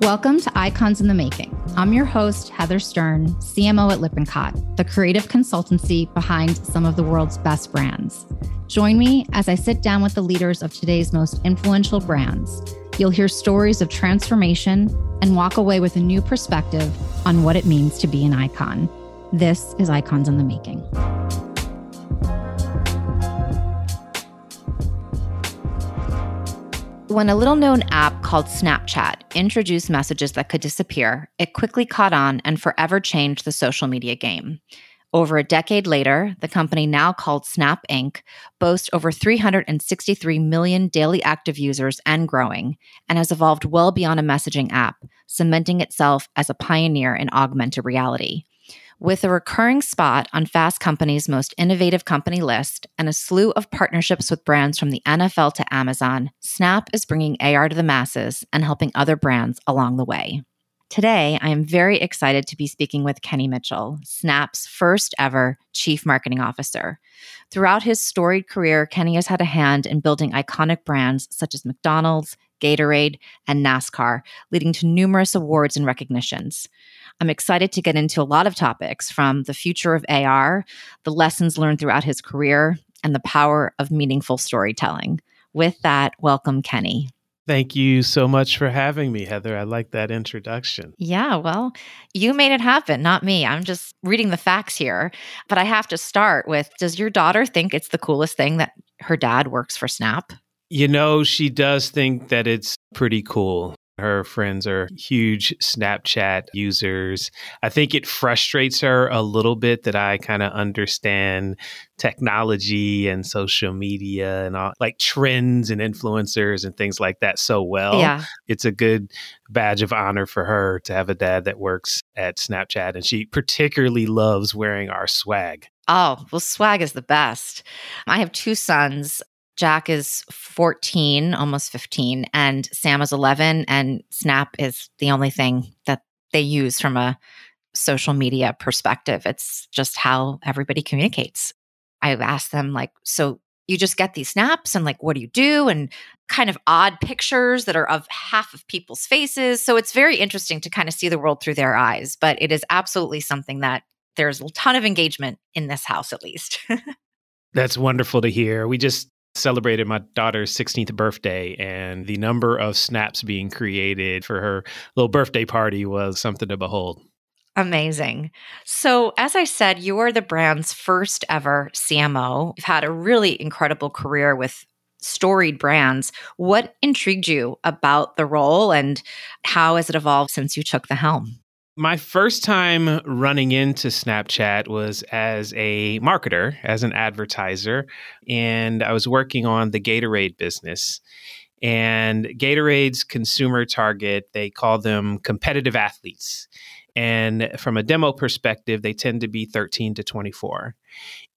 Welcome to Icons in the Making. I'm your host, Heather Stern, CMO at Lippincott, the creative consultancy behind some of the world's best brands. Join me as I sit down with the leaders of today's most influential brands. You'll hear stories of transformation and walk away with a new perspective on what it means to be an icon. This is Icons in the Making. When a little known app called Snapchat introduced messages that could disappear, it quickly caught on and forever changed the social media game. Over a decade later, the company now called Snap Inc. boasts over 363 million daily active users and growing, and has evolved well beyond a messaging app, cementing itself as a pioneer in augmented reality. With a recurring spot on Fast Company's most innovative company list and a slew of partnerships with brands from the NFL to Amazon, Snap is bringing AR to the masses and helping other brands along the way. Today, I am very excited to be speaking with Kenny Mitchell, Snap's first ever Chief Marketing Officer. Throughout his storied career, Kenny has had a hand in building iconic brands such as McDonald's, Gatorade, and NASCAR, leading to numerous awards and recognitions. I'm excited to get into a lot of topics from the future of AR, the lessons learned throughout his career, and the power of meaningful storytelling. With that, welcome, Kenny. Thank you so much for having me, Heather. I like that introduction. Yeah, well, you made it happen, not me. I'm just reading the facts here. But I have to start with Does your daughter think it's the coolest thing that her dad works for Snap? You know, she does think that it's pretty cool. Her friends are huge Snapchat users. I think it frustrates her a little bit that I kind of understand technology and social media and all like trends and influencers and things like that so well. Yeah. It's a good badge of honor for her to have a dad that works at Snapchat. And she particularly loves wearing our swag. Oh, well, swag is the best. I have two sons. Jack is 14, almost 15, and Sam is 11, and Snap is the only thing that they use from a social media perspective. It's just how everybody communicates. I've asked them, like, so you just get these snaps and like what do you do and kind of odd pictures that are of half of people's faces so it's very interesting to kind of see the world through their eyes but it is absolutely something that there's a ton of engagement in this house at least That's wonderful to hear. We just celebrated my daughter's 16th birthday and the number of snaps being created for her little birthday party was something to behold. Amazing. So, as I said, you are the brand's first ever CMO. You've had a really incredible career with storied brands. What intrigued you about the role and how has it evolved since you took the helm? My first time running into Snapchat was as a marketer, as an advertiser, and I was working on the Gatorade business. And Gatorade's consumer target, they call them competitive athletes. And from a demo perspective, they tend to be 13 to 24.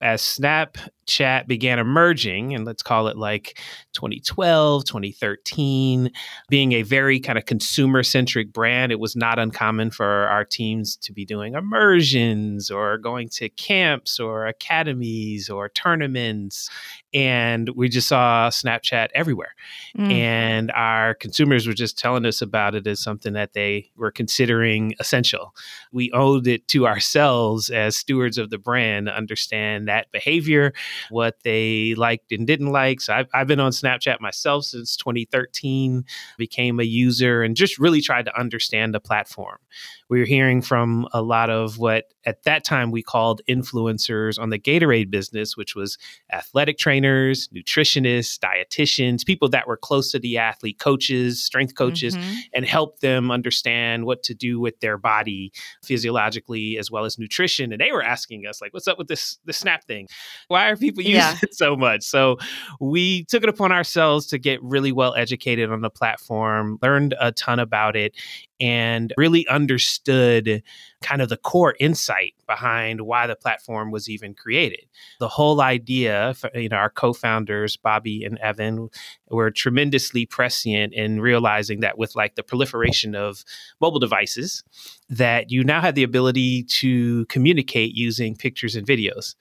As Snapchat began emerging, and let's call it like 2012, 2013, being a very kind of consumer centric brand, it was not uncommon for our teams to be doing immersions or going to camps or academies or tournaments. And we just saw Snapchat everywhere. Mm. And our consumers were just telling us about it as something that they were considering essential. We owed it to ourselves as stewards of the brand to understand that behavior, what they liked and didn't like. So I've, I've been on Snapchat myself since 2013, became a user and just really tried to understand the platform. We were hearing from a lot of what at that time we called influencers on the Gatorade business, which was athletic trainers, nutritionists, dietitians, people that were close to the athlete, coaches, strength coaches, mm-hmm. and help them understand what to do with their body physiologically as well as nutrition. And they were asking us, like, what's up with this the snap thing? Why are people using yeah. it so much? So we took it upon ourselves to get really well educated on the platform, learned a ton about it, and really understood kind of the core insight behind why the platform was even created. The whole idea, for, you know, our co-founders Bobby and Evan were tremendously prescient in realizing that with like the proliferation of mobile devices that you now have the ability to communicate using pictures and videos.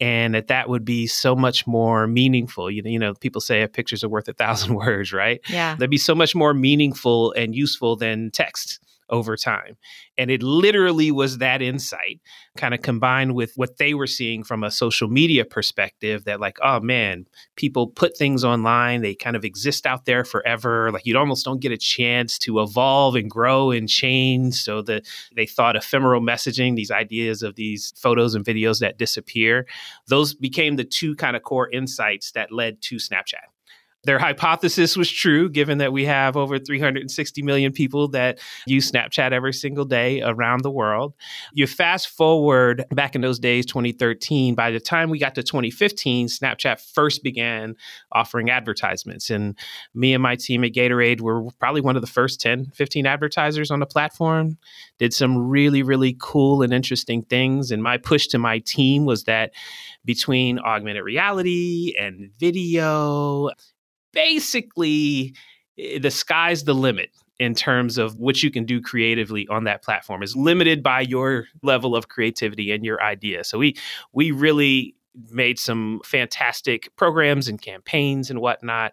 And that that would be so much more meaningful. You know, you know, people say a pictures are worth a thousand words, right? Yeah. That'd be so much more meaningful and useful than text over time. And it literally was that insight kind of combined with what they were seeing from a social media perspective that, like, oh man, people put things online, they kind of exist out there forever. Like, you almost don't get a chance to evolve and grow and change. So that they thought ephemeral messaging, these ideas of these photos and videos that disappear, those became the two kind of core insights that led to Snapchat their hypothesis was true, given that we have over 360 million people that use Snapchat every single day around the world. You fast forward back in those days, 2013, by the time we got to 2015, Snapchat first began offering advertisements. And me and my team at Gatorade were probably one of the first 10, 15 advertisers on the platform, did some really, really cool and interesting things. And my push to my team was that between augmented reality and video basically eh, the sky's the limit in terms of what you can do creatively on that platform is limited by your level of creativity and your idea. So we we really made some fantastic programs and campaigns and whatnot.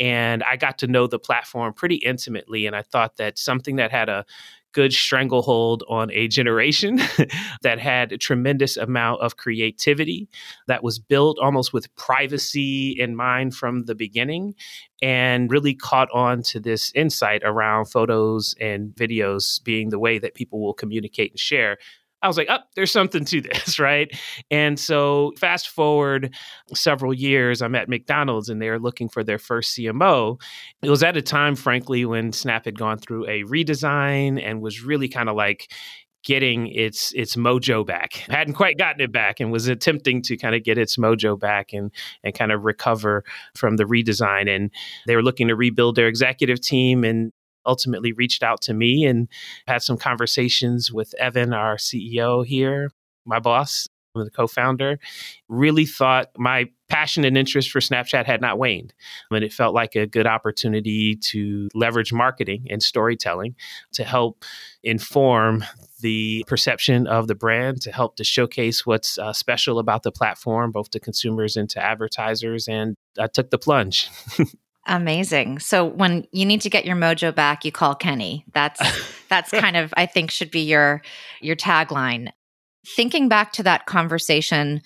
And I got to know the platform pretty intimately. And I thought that something that had a good stranglehold on a generation that had a tremendous amount of creativity that was built almost with privacy in mind from the beginning and really caught on to this insight around photos and videos being the way that people will communicate and share I was like, oh, there's something to this, right? And so fast forward several years, I'm at McDonald's and they're looking for their first CMO. It was at a time, frankly, when Snap had gone through a redesign and was really kind of like, getting its its mojo back. Hadn't quite gotten it back and was attempting to kind of get its mojo back and and kind of recover from the redesign and they were looking to rebuild their executive team and ultimately reached out to me and had some conversations with Evan, our CEO here, my boss, the co-founder, really thought my passion and interest for Snapchat had not waned. And it felt like a good opportunity to leverage marketing and storytelling to help inform the perception of the brand, to help to showcase what's uh, special about the platform, both to consumers and to advertisers. And I took the plunge. Amazing. So when you need to get your mojo back, you call Kenny. That's that's kind of I think should be your your tagline. Thinking back to that conversation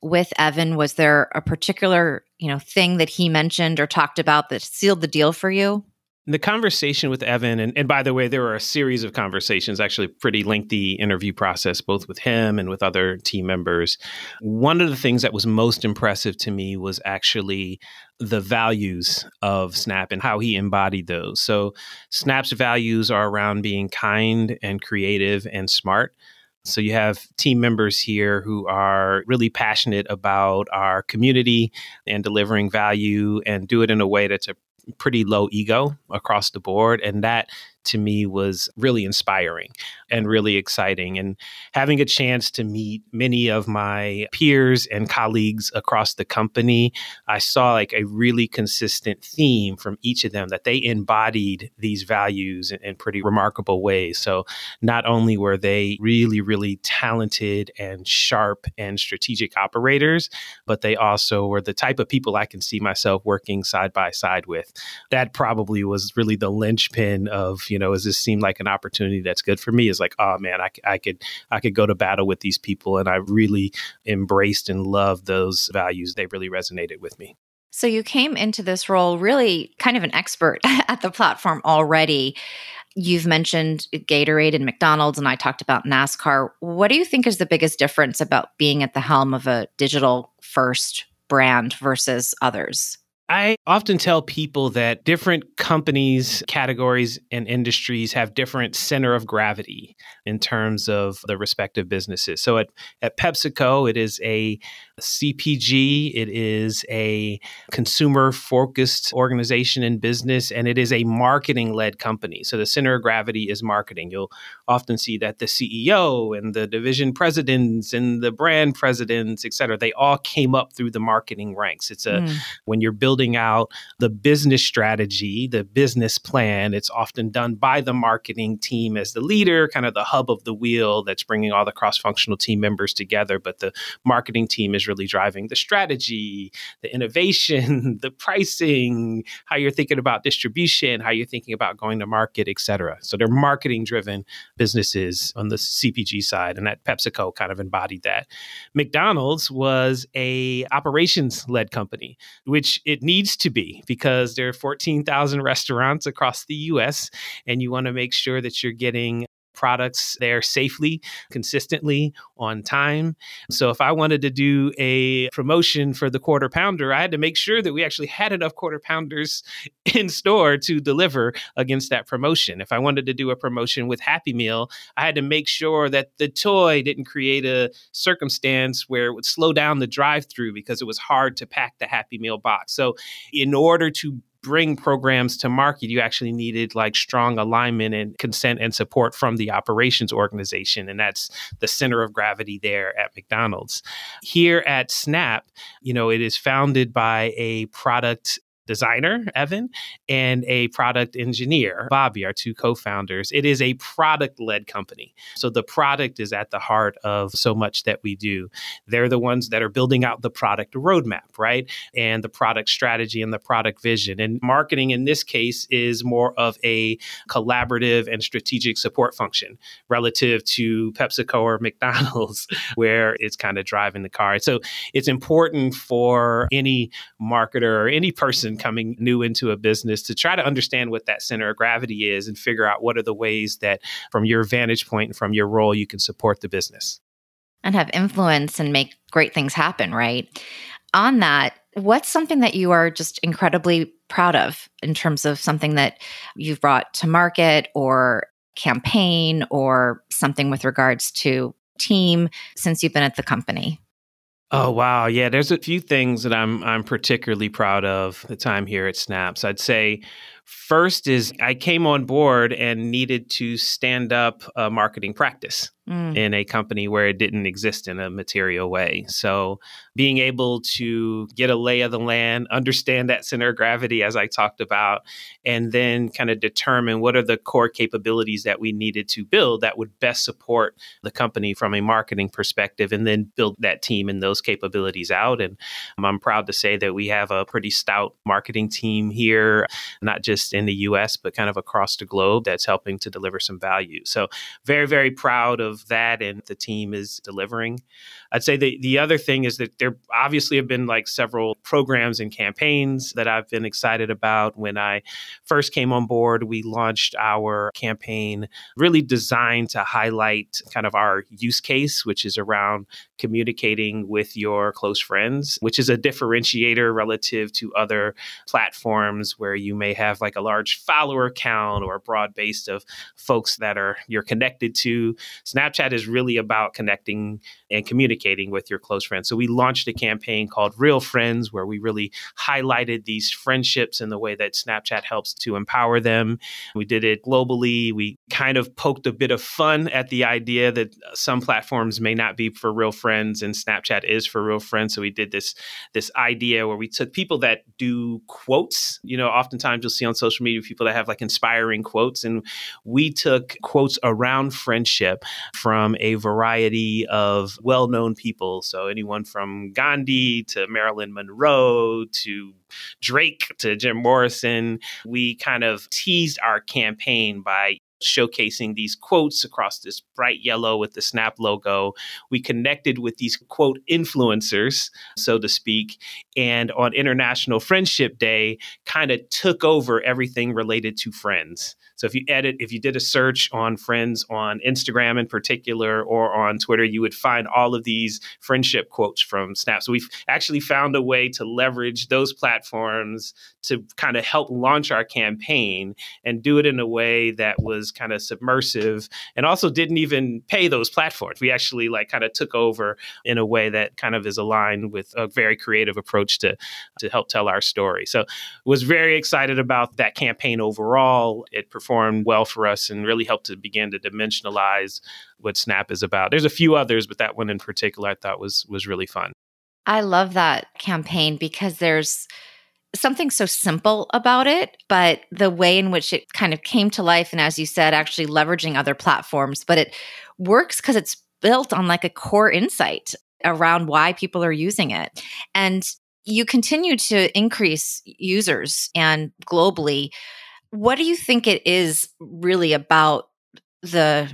with Evan, was there a particular, you know, thing that he mentioned or talked about that sealed the deal for you? the conversation with Evan, and, and by the way, there were a series of conversations, actually pretty lengthy interview process, both with him and with other team members. One of the things that was most impressive to me was actually the values of Snap and how he embodied those. So, Snap's values are around being kind and creative and smart. So you have team members here who are really passionate about our community and delivering value and do it in a way that's a pretty low ego across the board. And that to me was really inspiring and really exciting. And having a chance to meet many of my peers and colleagues across the company, I saw like a really consistent theme from each of them that they embodied these values in, in pretty remarkable ways. So not only were they really, really talented and sharp and strategic operators, but they also were the type of people I can see myself working side by side with. That probably was really the linchpin of you know, does this seem like an opportunity that's good for me? Is like, oh man, I, I could I could go to battle with these people, and I really embraced and loved those values. They really resonated with me. So you came into this role really kind of an expert at the platform already. You've mentioned Gatorade and McDonald's, and I talked about NASCAR. What do you think is the biggest difference about being at the helm of a digital first brand versus others? I often tell people that different companies, categories, and industries have different center of gravity in terms of the respective businesses. So at, at PepsiCo, it is a CPG. It is a consumer focused organization in business, and it is a marketing led company. So the center of gravity is marketing. You'll often see that the CEO and the division presidents and the brand presidents, et cetera, they all came up through the marketing ranks. It's a, mm. when you're building out the business strategy, the business plan, it's often done by the marketing team as the leader, kind of the hub of the wheel that's bringing all the cross functional team members together. But the marketing team is really driving the strategy, the innovation, the pricing, how you're thinking about distribution, how you're thinking about going to market, et cetera. So they're marketing driven businesses on the CPG side, and that PepsiCo kind of embodied that. McDonald's was a operations led company, which it needs to be because there are 14,000 restaurants across the US, and you want to make sure that you're getting products there safely, consistently, on time. So if I wanted to do a promotion for the quarter pounder, I had to make sure that we actually had enough quarter pounders in store to deliver against that promotion. If I wanted to do a promotion with Happy Meal, I had to make sure that the toy didn't create a circumstance where it would slow down the drive through because it was hard to pack the Happy Meal box. So in order to bring programs to market, you actually needed like strong alignment and consent and support from the operations organization. And that's the center of gravity there at McDonald's. Here at Snap, you know, it is founded by a product designer, Evan, and a product engineer, Bobby, our two co founders. It is a product led company. So the product is at the heart of so much that we do. They're the ones that are building out the product roadmap, right? And the product strategy and the product vision. And marketing in this case is more of a collaborative and strategic support function relative to PepsiCo or McDonald's, where it's kind of driving the car. So it's important for any marketer or any person person coming new into a business to try to understand what that center of gravity is and figure out what are the ways that, from your vantage point and from your role, you can support the business. And have influence and make great things happen, right? On that, what's something that you are just incredibly proud of in terms of something that you've brought to market or campaign or something with regards to team since you've been at the company? Oh wow, yeah. There's a few things that I'm I'm particularly proud of the time here at Snaps. I'd say First is I came on board and needed to stand up a marketing practice mm. in a company where it didn't exist in a material way. So being able to get a lay of the land, understand that center of gravity as I talked about, and then kind of determine what are the core capabilities that we needed to build that would best support the company from a marketing perspective, and then build that team and those capabilities out. And I'm proud to say that we have a pretty stout marketing team here, not just just in the US, but kind of across the globe that's helping to deliver some value. So, very, very proud of that. And the team is delivering. I'd say the, the other thing is that there obviously have been like several programs and campaigns that I've been excited about. When I first came on board, we launched our campaign really designed to highlight kind of our use case, which is around communicating with your close friends, which is a differentiator relative to other platforms where you may have like a large follower count or a broad base of folks that are you're connected to. Snapchat is really about connecting and communicating with your close friends. So we launched a campaign called Real Friends where we really highlighted these friendships and the way that Snapchat helps to empower them. We did it globally. We kind of poked a bit of fun at the idea that some platforms may not be for real friends and Snapchat is for real friends. So we did this this idea where we took people that do quotes. You know, oftentimes you'll see on social media people that have like inspiring quotes and we took quotes around friendship from a variety of well known people. So anyone from Gandhi to Marilyn Monroe to Drake to Jim Morrison. We kind of teased our campaign by showcasing these quotes across this bright yellow with the Snap logo. We connected with these quote influencers, so to speak, and on International Friendship Day, kind of took over everything related to friends. So if you edit, if you did a search on friends on Instagram in particular or on Twitter, you would find all of these friendship quotes from Snap. So we've actually found a way to leverage those platforms to kind of help launch our campaign and do it in a way that was kind of submersive and also didn't even pay those platforms. We actually like kind of took over in a way that kind of is aligned with a very creative approach to to help tell our story. So was very excited about that campaign overall. It performed well for us and really helped to begin to dimensionalize what Snap is about. There's a few others, but that one in particular I thought was was really fun. I love that campaign because there's something so simple about it, but the way in which it kind of came to life, and as you said, actually leveraging other platforms, but it works because it's built on like a core insight around why people are using it. And you continue to increase users and globally. What do you think it is really about the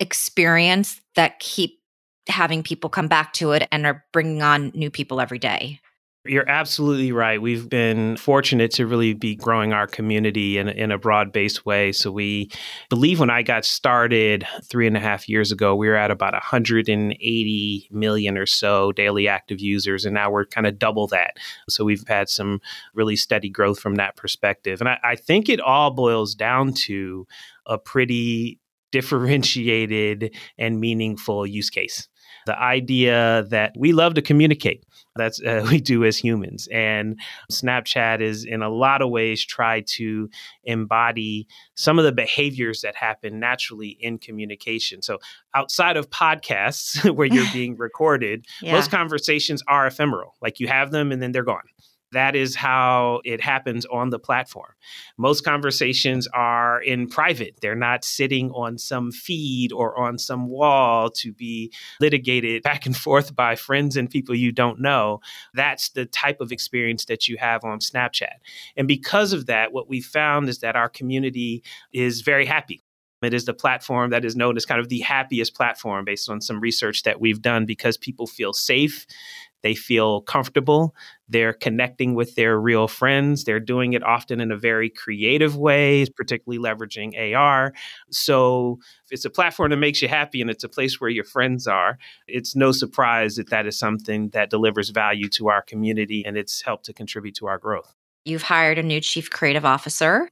experience that keep having people come back to it and are bringing on new people every day? You're absolutely right. We've been fortunate to really be growing our community in, in a broad based way. So, we believe when I got started three and a half years ago, we were at about 180 million or so daily active users, and now we're kind of double that. So, we've had some really steady growth from that perspective. And I, I think it all boils down to a pretty differentiated and meaningful use case the idea that we love to communicate. That's uh, we do as humans, and Snapchat is in a lot of ways try to embody some of the behaviors that happen naturally in communication. So outside of podcasts where you're being recorded, yeah. most conversations are ephemeral. Like you have them and then they're gone. That is how it happens on the platform. Most conversations are in private. They're not sitting on some feed or on some wall to be litigated back and forth by friends and people you don't know. That's the type of experience that you have on Snapchat. And because of that, what we found is that our community is very happy. It is the platform that is known as kind of the happiest platform based on some research that we've done because people feel safe. They feel comfortable. They're connecting with their real friends. They're doing it often in a very creative way, particularly leveraging AR. So, if it's a platform that makes you happy and it's a place where your friends are, it's no surprise that that is something that delivers value to our community and it's helped to contribute to our growth. You've hired a new chief creative officer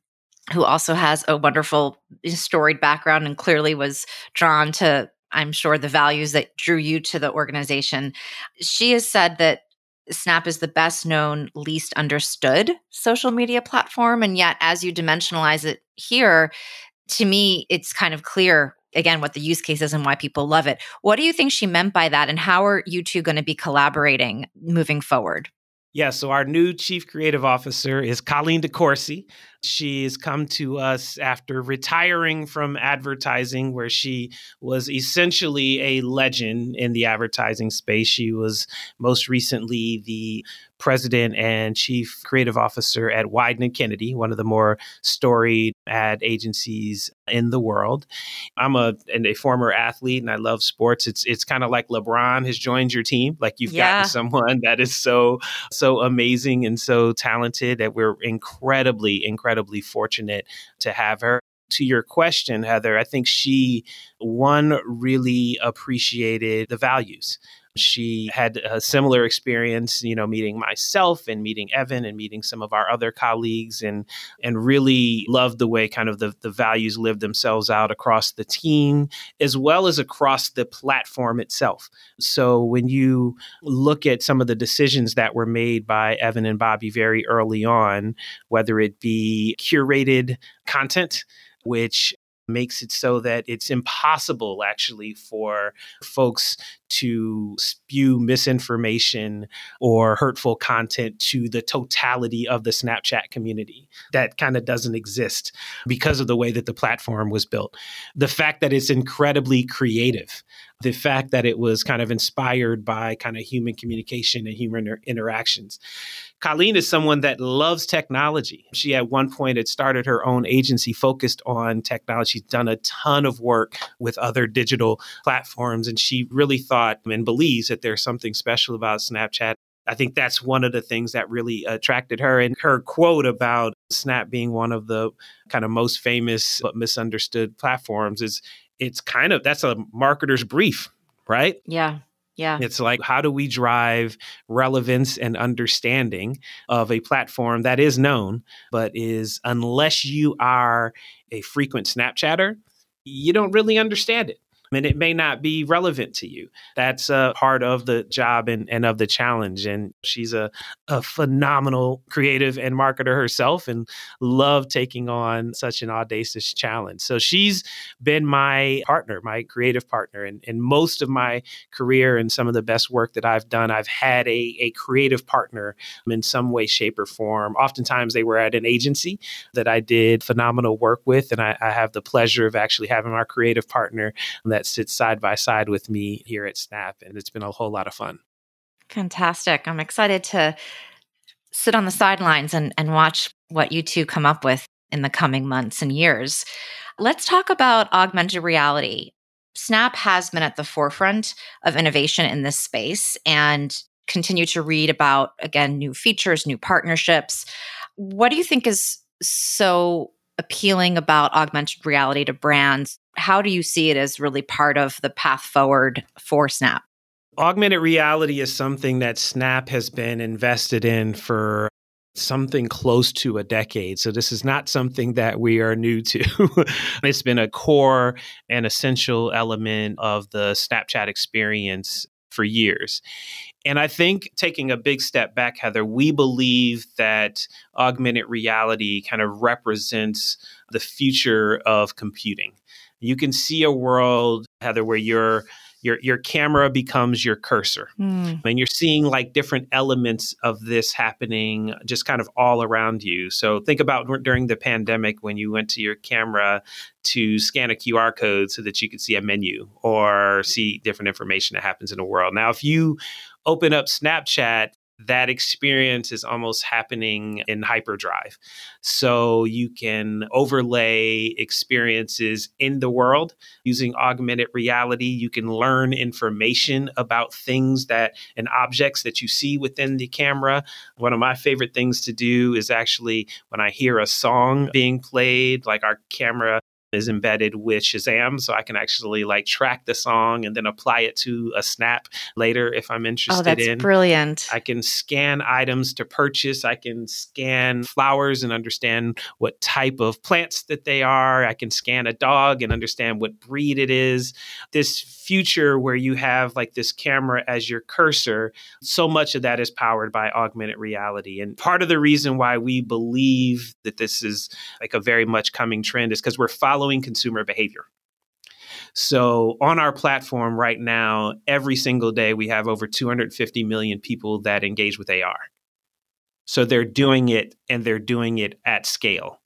who also has a wonderful storied background and clearly was drawn to I'm sure the values that drew you to the organization. She has said that Snap is the best known, least understood social media platform. And yet, as you dimensionalize it here, to me, it's kind of clear again what the use case is and why people love it. What do you think she meant by that? And how are you two going to be collaborating moving forward? Yeah, so our new chief creative officer is Colleen DeCourcy. She has come to us after retiring from advertising, where she was essentially a legend in the advertising space. She was most recently the president and chief creative officer at and Kennedy, one of the more storied ad agencies in the world. I'm a and a former athlete and I love sports. It's it's kind of like LeBron has joined your team. Like you've yeah. gotten someone that is so so amazing and so talented that we're incredibly incredibly incredibly fortunate to have her. To your question, Heather, I think she, one, really appreciated the values she had a similar experience, you know, meeting myself and meeting Evan and meeting some of our other colleagues and and really loved the way kind of the, the values lived themselves out across the team as well as across the platform itself. So when you look at some of the decisions that were made by Evan and Bobby very early on, whether it be curated content, which makes it so that it's impossible actually for folks to spew misinformation or hurtful content to the totality of the Snapchat community. That kind of doesn't exist because of the way that the platform was built. The fact that it's incredibly creative, the fact that it was kind of inspired by kind of human communication and human inter- interactions. Colleen is someone that loves technology. She at one point had started her own agency focused on technology. She's done a ton of work with other digital platforms, and she really thought and believes that there's something special about Snapchat. I think that's one of the things that really attracted her. And her quote about Snap being one of the kind of most famous but misunderstood platforms is it's kind of that's a marketer's brief, right? Yeah. Yeah. It's like, how do we drive relevance and understanding of a platform that is known, but is, unless you are a frequent Snapchatter, you don't really understand it and it may not be relevant to you. That's a part of the job and, and of the challenge. And she's a, a phenomenal creative and marketer herself and love taking on such an audacious challenge. So she's been my partner, my creative partner. And, and most of my career and some of the best work that I've done, I've had a, a creative partner in some way, shape, or form. Oftentimes they were at an agency that I did phenomenal work with. And I, I have the pleasure of actually having our creative partner that that sits side by side with me here at Snap. And it's been a whole lot of fun. Fantastic. I'm excited to sit on the sidelines and, and watch what you two come up with in the coming months and years. Let's talk about augmented reality. Snap has been at the forefront of innovation in this space and continue to read about, again, new features, new partnerships. What do you think is so appealing about augmented reality to brands? How do you see it as really part of the path forward for Snap? Augmented reality is something that Snap has been invested in for something close to a decade. So this is not something that we are new to. it's been a core and essential element of the Snapchat experience for years. And I think taking a big step back, Heather, we believe that augmented reality kind of represents the future of computing. You can see a world, Heather, where you're your your camera becomes your cursor. Mm. and you're seeing like different elements of this happening just kind of all around you. So think about during the pandemic when you went to your camera to scan a QR code so that you could see a menu or see different information that happens in the world. Now if you open up Snapchat that experience is almost happening in hyperdrive. So you can overlay experiences in the world using augmented reality. You can learn information about things that and objects that you see within the camera. One of my favorite things to do is actually when I hear a song being played, like our camera is embedded with Shazam, so I can actually like track the song and then apply it to a snap later if I'm oh, interested oh, that's in. Brilliant. I can scan items to purchase. I can scan flowers and understand what type of plants that they are. I can scan a dog and understand what breed it is. This future where you have like this camera as your cursor, so much of that is powered by augmented reality. And part of the reason why we believe that this is like a very much coming trend is because we're following consumer behavior. So on our platform right now, every single day, we have over 250 million people that engage with AR. So they're doing it and they're doing it at scale.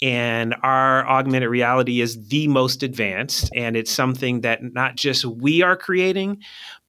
And our augmented reality is the most advanced. And it's something that not just we are creating,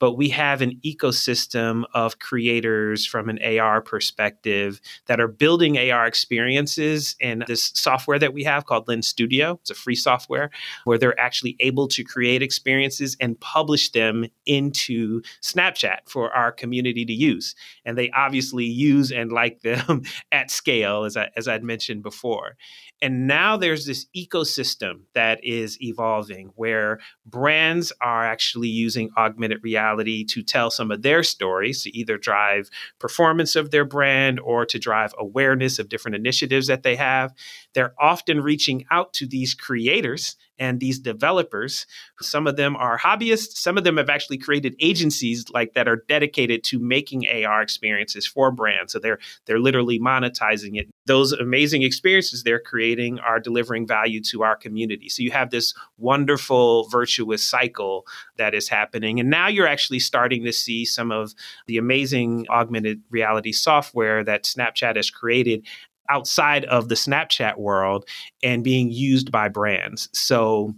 but we have an ecosystem of creators from an AR perspective that are building AR experiences in this software that we have called Lens Studio. It's a free software where they're actually able to create experiences and publish them into Snapchat for our community to use. And they obviously use and like them at scale, as I as I'd mentioned before. And now there's this ecosystem that is evolving where brands are actually using augmented reality to tell some of their stories to either drive performance of their brand or to drive awareness of different initiatives that they have. They're often reaching out to these creators and these developers some of them are hobbyists some of them have actually created agencies like that are dedicated to making ar experiences for brands. So they're they're literally monetizing it. Those amazing experiences they're creating are delivering value to our community. So you have this wonderful virtuous cycle that is happening. And now you're actually starting to see some of the amazing augmented reality software that snapchat has created outside of the Snapchat world and being used by brands. So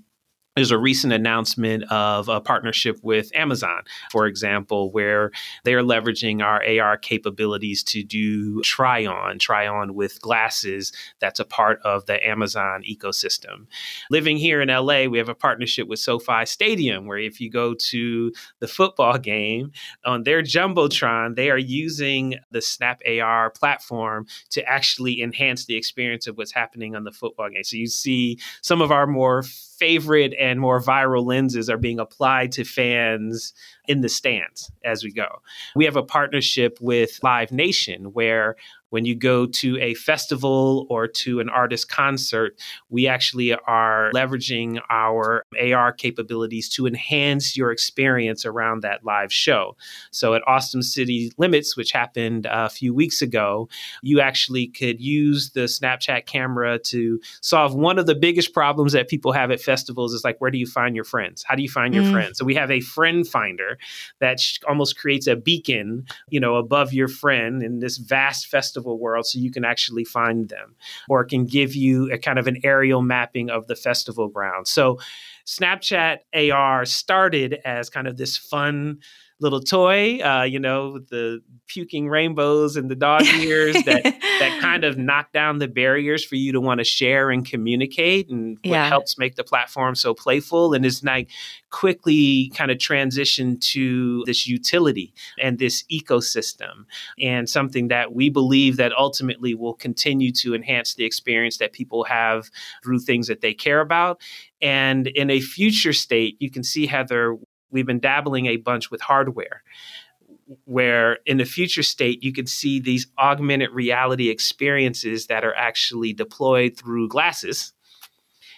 there's a recent announcement of a partnership with Amazon, for example, where they're leveraging our AR capabilities to do try on, try on with glasses that's a part of the Amazon ecosystem. Living here in LA, we have a partnership with SoFi Stadium, where if you go to the football game on their Jumbotron, they are using the Snap AR platform to actually enhance the experience of what's happening on the football game. So you see some of our more favorite and more viral lenses are being applied to fans in the stands as we go. We have a partnership with Live Nation where when you go to a festival or to an artist concert, we actually are leveraging our AR capabilities to enhance your experience around that live show. So at Austin City Limits, which happened a few weeks ago, you actually could use the Snapchat camera to solve one of the biggest problems that people have at festivals is like, where do you find your friends? How do you find your mm. friends? So we have a friend finder that almost creates a beacon, you know, above your friend in this vast festival festival world so you can actually find them, or can give you a kind of an aerial mapping of the festival ground. So Snapchat AR started as kind of this fun little toy, uh, you know, the puking rainbows and the dog ears that that kind of knock down the barriers for you to want to share and communicate, and yeah. what helps make the platform so playful. And is like quickly kind of transition to this utility and this ecosystem, and something that we believe that ultimately will continue to enhance the experience that people have through things that they care about. And in a future state, you can see Heather we've been dabbling a bunch with hardware where in the future state you could see these augmented reality experiences that are actually deployed through glasses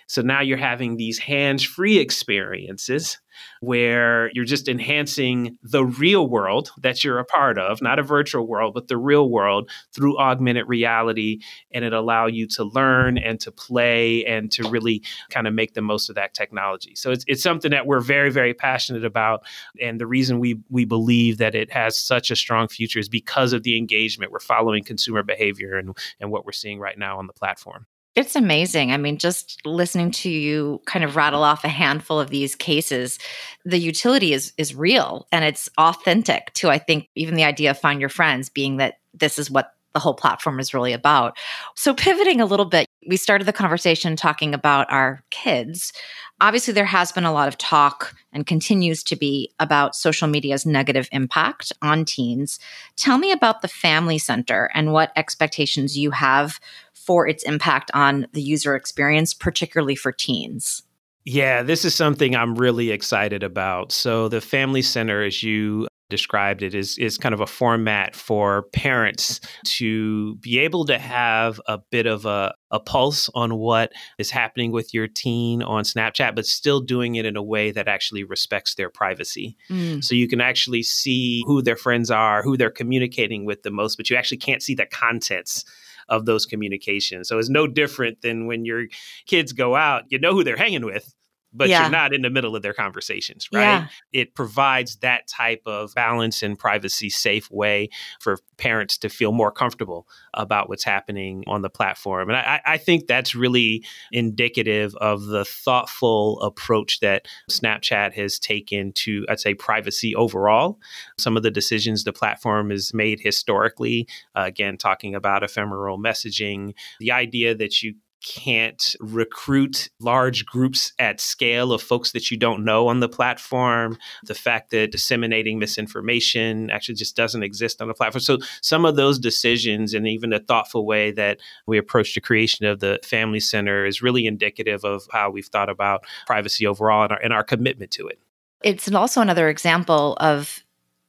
so now you're having these hands free experiences where you're just enhancing the real world that you're a part of, not a virtual world, but the real world through augmented reality. And it allow you to learn and to play and to really kind of make the most of that technology. So it's, it's something that we're very, very passionate about. And the reason we, we believe that it has such a strong future is because of the engagement. We're following consumer behavior and, and what we're seeing right now on the platform. It's amazing. I mean, just listening to you kind of rattle off a handful of these cases, the utility is is real and it's authentic to I think even the idea of find your friends being that this is what the whole platform is really about. So pivoting a little bit, we started the conversation talking about our kids. Obviously there has been a lot of talk and continues to be about social media's negative impact on teens. Tell me about the family center and what expectations you have for its impact on the user experience, particularly for teens? Yeah, this is something I'm really excited about. So, the Family Center, as you described it is is kind of a format for parents to be able to have a bit of a, a pulse on what is happening with your teen on Snapchat, but still doing it in a way that actually respects their privacy. Mm. So you can actually see who their friends are, who they're communicating with the most, but you actually can't see the contents of those communications. So it's no different than when your kids go out, you know who they're hanging with, but yeah. you're not in the middle of their conversations, right? Yeah. It provides that type of balance and privacy safe way for parents to feel more comfortable about what's happening on the platform. And I, I think that's really indicative of the thoughtful approach that Snapchat has taken to, I'd say, privacy overall. Some of the decisions the platform has made historically, uh, again, talking about ephemeral messaging, the idea that you can't recruit large groups at scale of folks that you don't know on the platform. The fact that disseminating misinformation actually just doesn't exist on the platform. So, some of those decisions and even the thoughtful way that we approach the creation of the Family Center is really indicative of how we've thought about privacy overall and our, and our commitment to it. It's also another example of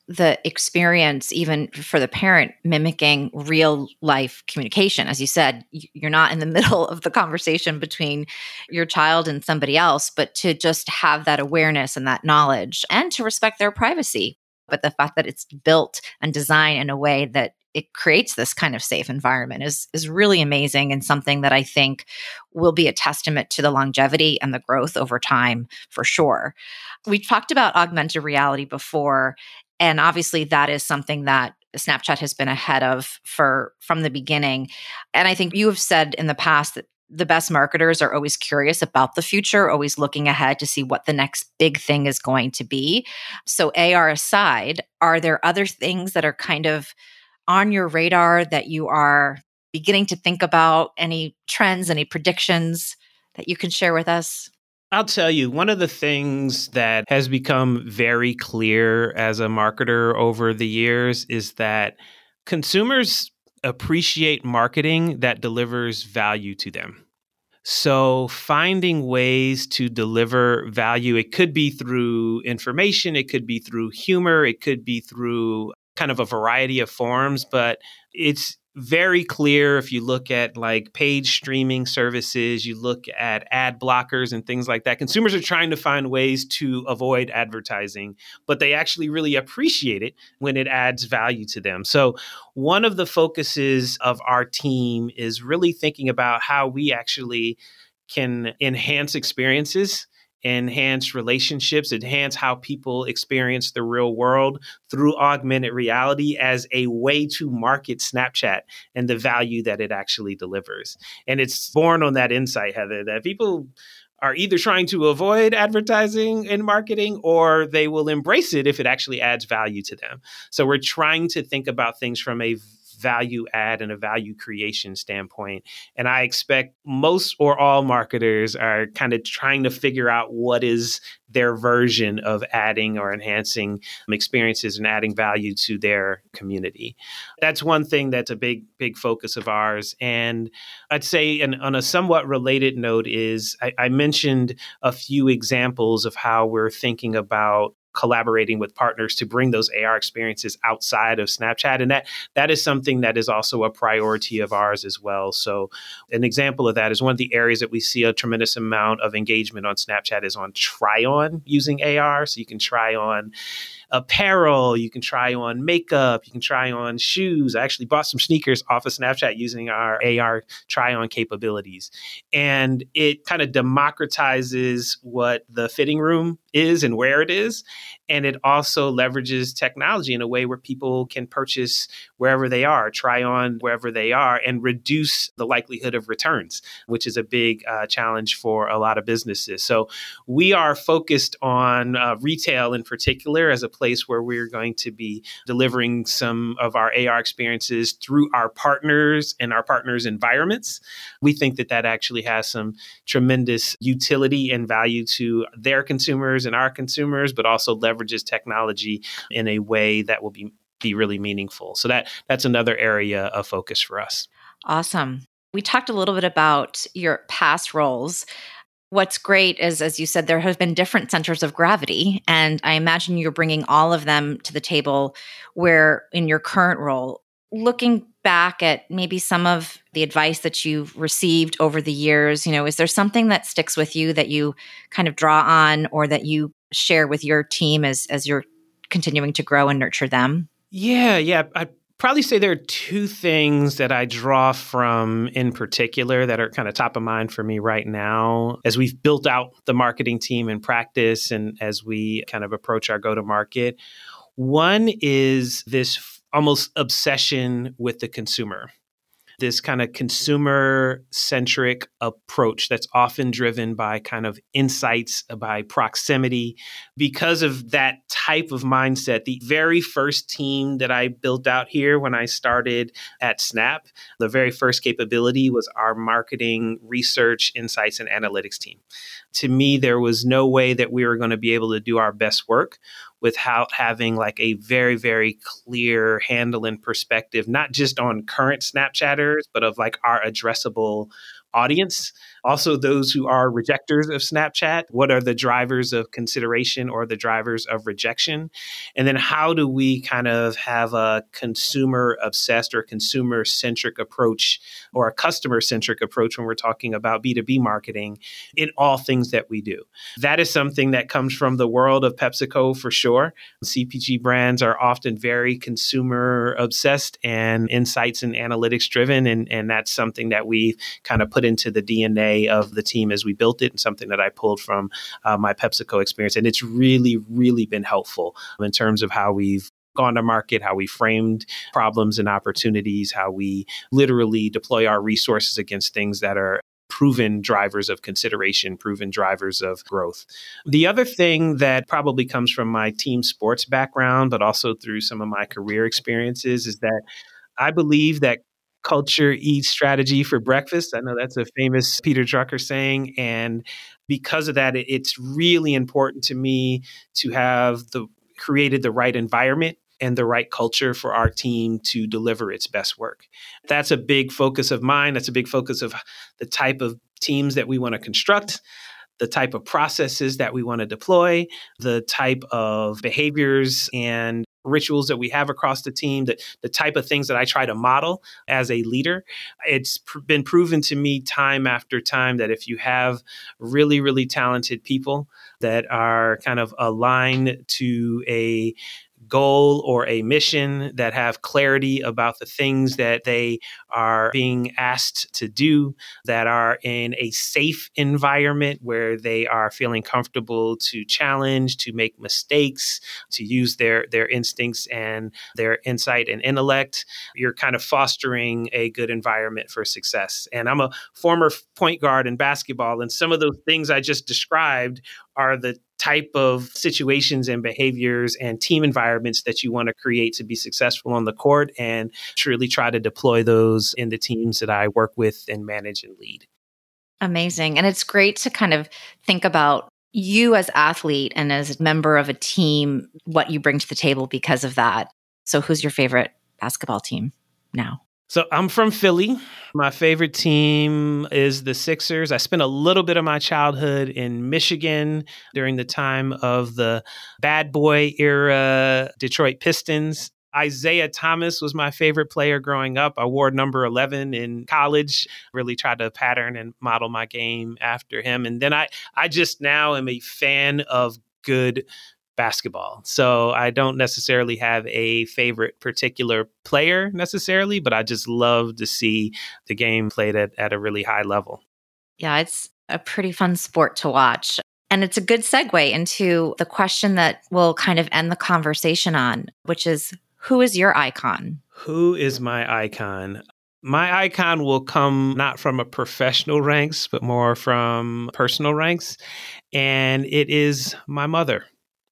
the experience, even for the parent, mimicking real life communication. As you said, you're not in the middle of the conversation between your child and somebody else, but to just have that awareness and that knowledge and to respect their privacy. But the fact that it's built and designed in a way that it creates this kind of safe environment is is really amazing and something that I think will be a testament to the longevity and the growth over time for sure. We talked about augmented reality before and obviously that is something that Snapchat has been ahead of for from the beginning. And I think you have said in the past that the best marketers are always curious about the future, always looking ahead to see what the next big thing is going to be. So, AR aside, are there other things that are kind of on your radar that you are beginning to think about? Any trends, any predictions that you can share with us? I'll tell you, one of the things that has become very clear as a marketer over the years is that consumers appreciate marketing that delivers value to them. So, finding ways to deliver value, it could be through information, it could be through humor, it could be through kind of a variety of forms, but it's very clear if you look at like page streaming services, you look at ad blockers and things like that. Consumers are trying to find ways to avoid advertising, but they actually really appreciate it when it adds value to them. So, one of the focuses of our team is really thinking about how we actually can enhance experiences enhance relationships, enhance how people experience the real world through augmented reality as a way to market Snapchat and the value that it actually delivers. And it's born on that insight, Heather, that people are either trying to avoid advertising and marketing or they will embrace it if it actually adds value to them. So we're trying to think about things from a value add and a value creation standpoint. And I expect most or all marketers are kind of trying to figure out what is their version of adding or enhancing experiences and adding value to their community. That's one thing that's a big, big focus of ours. And I'd say, and on a somewhat related note, is I, I mentioned a few examples of how we're thinking about collaborating with partners to bring those AR experiences outside of Snapchat. And that that is something that is also a priority of ours as well. So an example of that is one of the areas that we see a tremendous amount of engagement on Snapchat is on try on using AR. So you can try on apparel, you can try on makeup, you can try on shoes. I actually bought some sneakers off of Snapchat using our AR try on capabilities. And it kind of democratizes what the fitting room is and where it is. And it also leverages technology in a way where people can purchase wherever they are, try on wherever they are, and reduce the likelihood of returns, which is a big uh, challenge for a lot of businesses. So we are focused on uh, retail in particular as a place where we're going to be delivering some of our AR experiences through our partners and our partners' environments. We think that that actually has some tremendous utility and value to their consumers and our consumers, but also leverages technology in a way that will be be really meaningful. So that that's another area of focus for us. Awesome. We talked a little bit about your past roles. What's great is, as you said, there have been different centers of gravity. And I imagine you're bringing all of them to the table where, in your current role, looking back at maybe some of the advice that you've received over the years, you know, is there something that sticks with you that you kind of draw on or that you share with your team as, as you're continuing to grow and nurture them? Yeah, yeah. I probably say there are two things that I draw from in particular that are kind of top of mind for me right now as we've built out the marketing team in practice and as we kind of approach our go to market. One is this almost obsession with the consumer this kind of consumer centric approach that's often driven by kind of insights, by proximity. Because of that type of mindset, the very first team that I built out here when I started at Snap, the very first capability was our marketing, research, insights, and analytics team. To me, there was no way that we were going to be able to do our best work without having like a very very clear handle and perspective not just on current snapchatters but of like our addressable audience also, those who are rejectors of Snapchat, what are the drivers of consideration or the drivers of rejection? And then how do we kind of have a consumer obsessed or consumer centric approach or a customer centric approach when we're talking about B2B marketing in all things that we do? That is something that comes from the world of PepsiCo for sure. CPG brands are often very consumer obsessed and insights and analytics driven. And, and that's something that we kind of put into the DNA of the team as we built it and something that I pulled from uh, my PepsiCo experience. And it's really, really been helpful in terms of how we've gone to market, how we framed problems and opportunities, how we literally deploy our resources against things that are proven drivers of consideration, proven drivers of growth. The other thing that probably comes from my team sports background, but also through some of my career experiences, is that I believe that culture eats strategy for breakfast. I know that's a famous Peter Drucker saying. And because of that, it's really important to me to have the created the right environment and the right culture for our team to deliver its best work. That's a big focus of mine. That's a big focus of the type of teams that we want to construct the type of processes that we want to deploy, the type of behaviors and rituals that we have across the team, the, the type of things that I try to model as a leader. It's pr- been proven to me time after time that if you have really, really talented people that are kind of aligned to a goal or a mission that have clarity about the things that they are being asked to do, that are in a safe environment where they are feeling comfortable to challenge, to make mistakes, to use their, their instincts and their insight and intellect. You're kind of fostering a good environment for success. And I'm a former point guard in basketball, and some of those things I just described are the type of situations and behaviors and team environments that you want to create to be successful on the court and truly try to deploy those in the teams that I work with and manage and lead. Amazing. And it's great to kind of think about you as athlete and as a member of a team what you bring to the table because of that. So who's your favorite basketball team now? So I'm from Philly. My favorite team is the Sixers. I spent a little bit of my childhood in Michigan during the time of the bad boy era Detroit Pistons. Isiah Thomas was my favorite player growing up. I wore number 11 in college, really tried to pattern and model my game after him. And then I, I just now am a fan of good basketball. So I don't necessarily have a favorite particular player necessarily, but I just love to see the game played at, at a really high level. Yeah, it's a pretty fun sport to watch. And it's a good segue into the question that we'll kind of end the conversation on, which is who is your icon? Who is my icon? My icon will come not from a professional ranks, but more from personal ranks. And it is my mother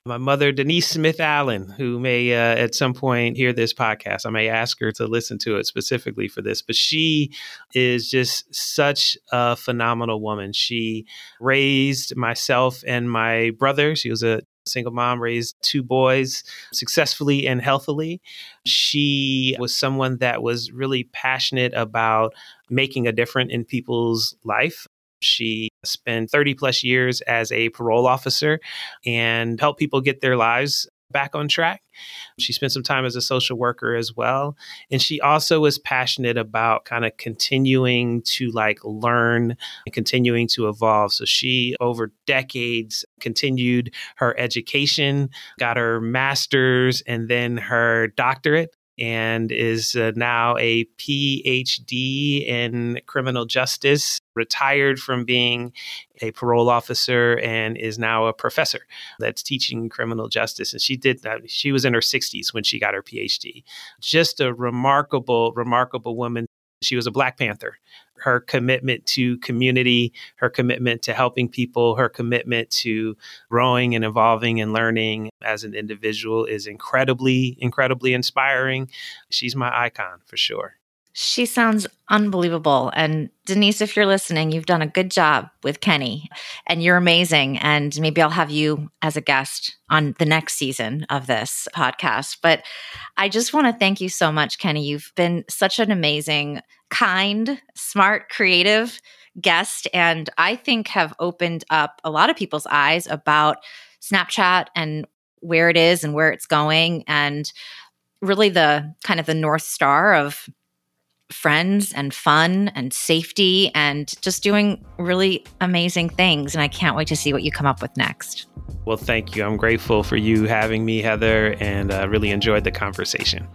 my mother, Denise Smith Allen, who may uh, at some point hear this podcast. I may ask her to listen to it specifically for this, but she is just such a phenomenal woman. She raised myself and my brother. She was a single mom, raised two boys successfully and healthily. She was someone that was really passionate about making a difference in people's life. She spent 30 plus years as a parole officer and helped people get their lives back on track. She spent some time as a social worker as well. And she also was passionate about kind of continuing to like learn and continuing to evolve. So she, over decades, continued her education, got her master's and then her doctorate and is uh, now a PhD in criminal justice, retired from being a parole officer, and is now a professor that's teaching criminal justice. And she did that. She was in her 60s when she got her PhD. Just a remarkable, remarkable woman. She was a Black Panther her commitment to community, her commitment to helping people, her commitment to growing and evolving and learning as an individual is incredibly, incredibly inspiring. She's my icon for sure. She sounds unbelievable. And Denise, if you're listening, you've done a good job with Kenny and you're amazing. And maybe I'll have you as a guest on the next season of this podcast. But I just want to thank you so much, Kenny. You've been such an amazing, kind, smart, creative guest. And I think have opened up a lot of people's eyes about Snapchat and where it is and where it's going. And really the kind of the North Star of friends and fun and safety and just doing really amazing things. And I can't wait to see what you come up with next. Well, thank you. I'm grateful for you having me, Heather, and uh, really enjoyed the conversation.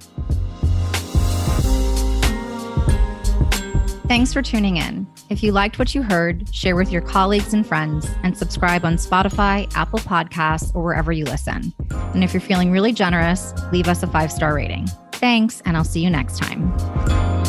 Thanks for tuning in. If you liked what you heard, share with your colleagues and friends, and subscribe on Spotify, Apple Podcasts, or wherever you listen. And if you're feeling really generous, leave us a five star rating. Thanks, and I'll see you next time.